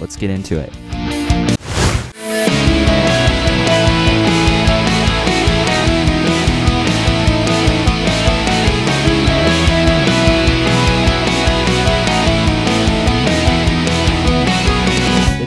let's get into it.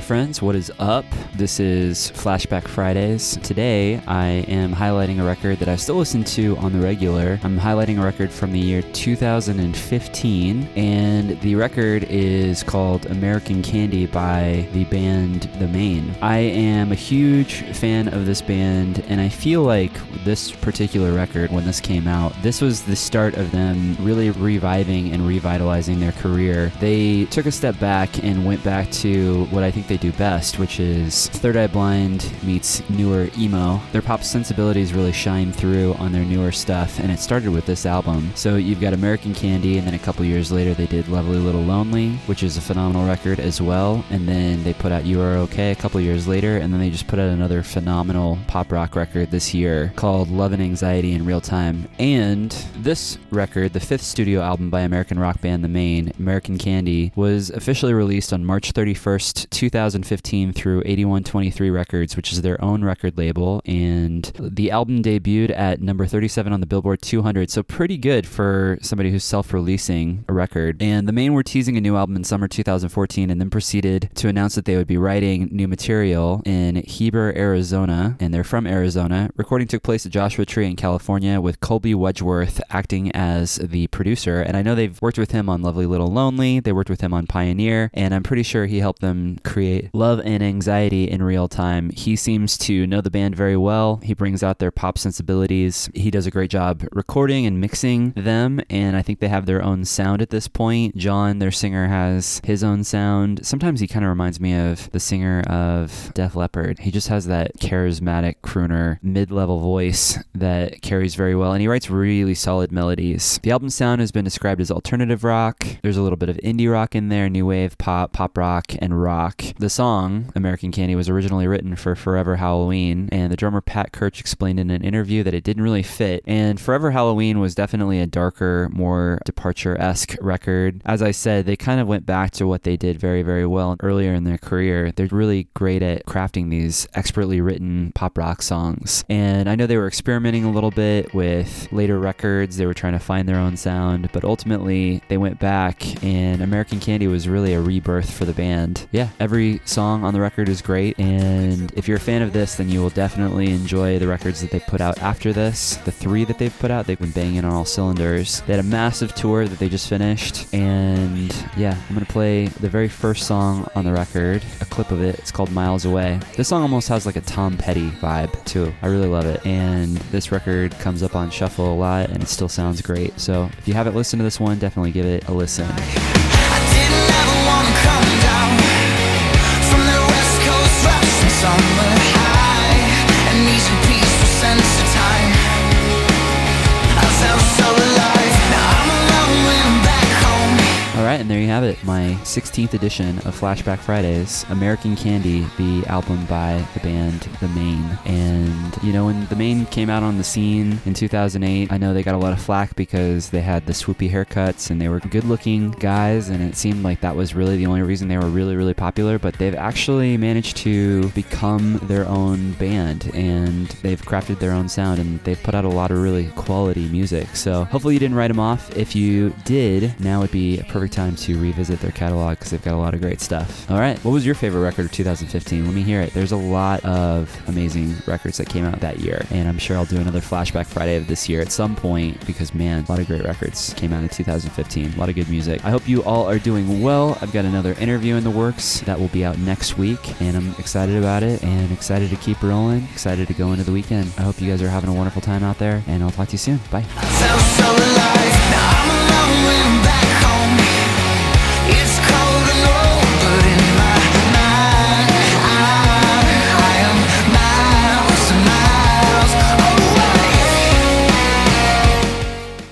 Friends, what is up? This is Flashback Fridays. Today, I am highlighting a record that I still listen to on the regular. I'm highlighting a record from the year 2015, and the record is called American Candy by the band The Maine. I am a huge fan of this band, and I feel like this particular record, when this came out, this was the start of them really reviving and revitalizing their career. They took a step back and went back to what I think they do best, which is Third Eye Blind meets newer emo. Their pop sensibilities really shine through on their newer stuff, and it started with this album. So you've got American Candy, and then a couple years later they did Lovely Little Lonely, which is a phenomenal record as well. And then they put out You Are Okay a couple years later, and then they just put out another phenomenal pop rock record this year called Love and Anxiety in Real Time. And this record, the fifth studio album by American rock band The Maine, American Candy, was officially released on March 31st, 2000. 2015 through 8123 Records, which is their own record label, and the album debuted at number 37 on the Billboard 200, so pretty good for somebody who's self releasing a record. And the Maine were teasing a new album in summer 2014 and then proceeded to announce that they would be writing new material in Heber, Arizona, and they're from Arizona. Recording took place at Joshua Tree in California with Colby Wedgeworth acting as the producer, and I know they've worked with him on Lovely Little Lonely, they worked with him on Pioneer, and I'm pretty sure he helped them create love and anxiety in real time. He seems to know the band very well. He brings out their pop sensibilities. He does a great job recording and mixing them, and I think they have their own sound at this point. John, their singer, has his own sound. Sometimes he kind of reminds me of the singer of Def Leppard. He just has that charismatic crooner mid level voice that carries very well, and he writes really solid melodies. The album sound has been described as alternative rock. There's a little bit of indie rock in there, new wave, pop, pop rock, and rock. The song, American Candy, was originally written for Forever Halloween, and the drummer Pat Kirch explained in an interview that it didn't really fit. And Forever Halloween was definitely a darker, more departure esque record. As I said, they kind of went back to what they did very, very well earlier in their career. They're really great at crafting these expertly written pop rock songs. And I know they were experimenting a little bit with later records, they were trying to find their own sound, but ultimately they went back, and American Candy was really a rebirth for the band. Yeah, every song on the record is great, and if you're a fan of this, then you will definitely enjoy the records that they put out after this. The three that they've put out, they've been banging on all cylinders. They had a massive tour that they just finished, and yeah, I'm gonna play the very first song on the record, a clip of it. It's called Miles Away. This song almost has like a Tom Petty vibe too. I really love it, and this record comes up on shuffle a lot, and it still sounds great. So if you haven't listened to this one, definitely give it a listen. Summer and there you have it, my 16th edition of Flashback Fridays, American Candy, the album by the band The Maine. And, you know, when The Maine came out on the scene in 2008, I know they got a lot of flack because they had the swoopy haircuts and they were good looking guys, and it seemed like that was really the only reason they were really, really popular. But they've actually managed to become their own band and they've crafted their own sound and they've put out a lot of really quality music. So hopefully you didn't write them off. If you did, now would be a perfect time to revisit their catalog because they've got a lot of great stuff. All right, what was your favorite record of 2015? Let me hear it. There's a lot of amazing records that came out that year, and I'm sure I'll do another Flashback Friday of this year at some point because, man, a lot of great records came out in 2015. A lot of good music. I hope you all are doing well. I've got another interview in the works that will be out next week, and I'm excited about it and excited to keep rolling, excited to go into the weekend. I hope you guys are having a wonderful time out there, and I'll talk to you soon. Bye.